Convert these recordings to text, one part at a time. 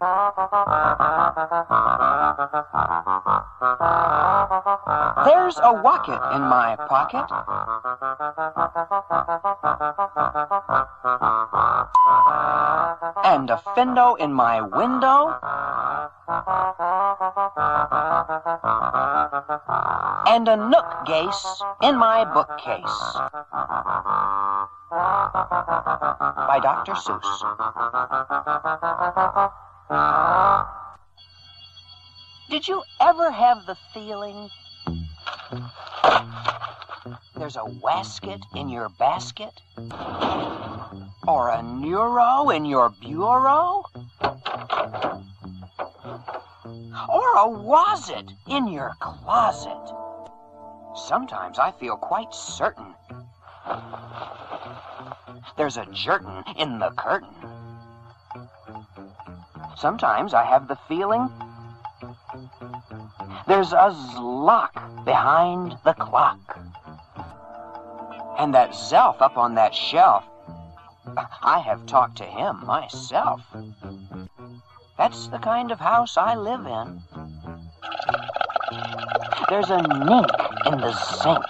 There's a wocket in my pocket. And a fendo in my window. And a nook gase in my bookcase. By Dr. Seuss. Did you ever have the feeling there's a wasket in your basket? Or a neuro in your bureau? Or a wasit in your closet? Sometimes I feel quite certain there's a jerkin in the curtain. Sometimes I have the feeling there's a zlock behind the clock. And that Zelf up on that shelf, I have talked to him myself. That's the kind of house I live in. There's a nink in the sink.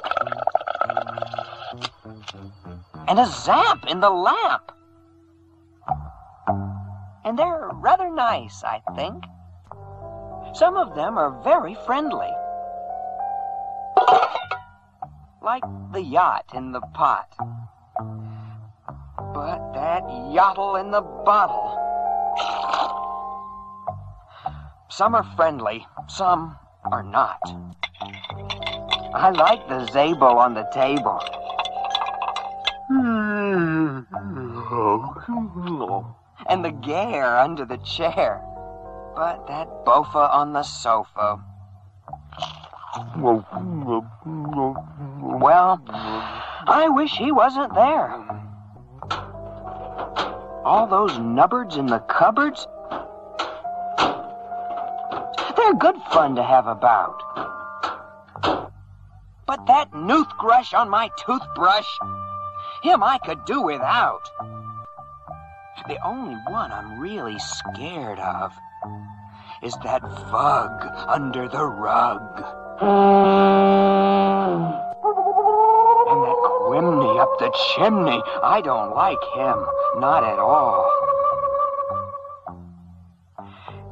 And a zamp in the lamp. And they're rather nice, I think. Some of them are very friendly. Like the yacht in the pot. But that yottle in the bottle. Some are friendly, some are not. I like the Zabel on the table. Hmm. And the Gare under the chair. But that Bofa on the sofa. Well, I wish he wasn't there. All those nubbards in the cupboards. They're good fun to have about. But that noothgrush on my toothbrush, him I could do without. The only one I'm really scared of is that vug under the rug. And that Quimney up the chimney, I don't like him, not at all.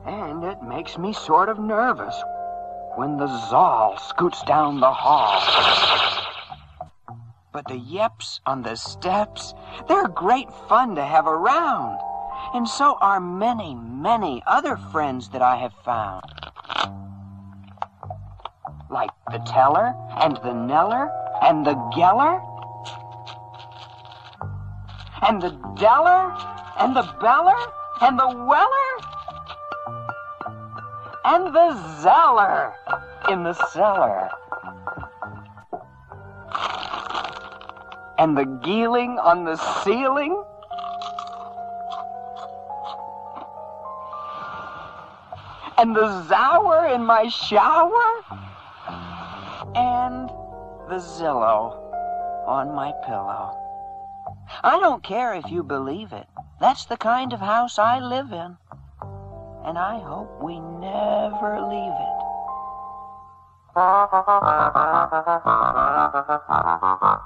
And it makes me sort of nervous when the Zal scoots down the hall. But the yeps on the steps, they're great fun to have around. And so are many, many other friends that I have found. Like the Teller, and the Neller, and the Geller, and the Deller, and the Beller, and the Weller, and the Zeller in the cellar. And the Geeling on the ceiling. and the Zower in my shower, and the Zillow on my pillow. I don't care if you believe it. That's the kind of house I live in. And I hope we never leave it.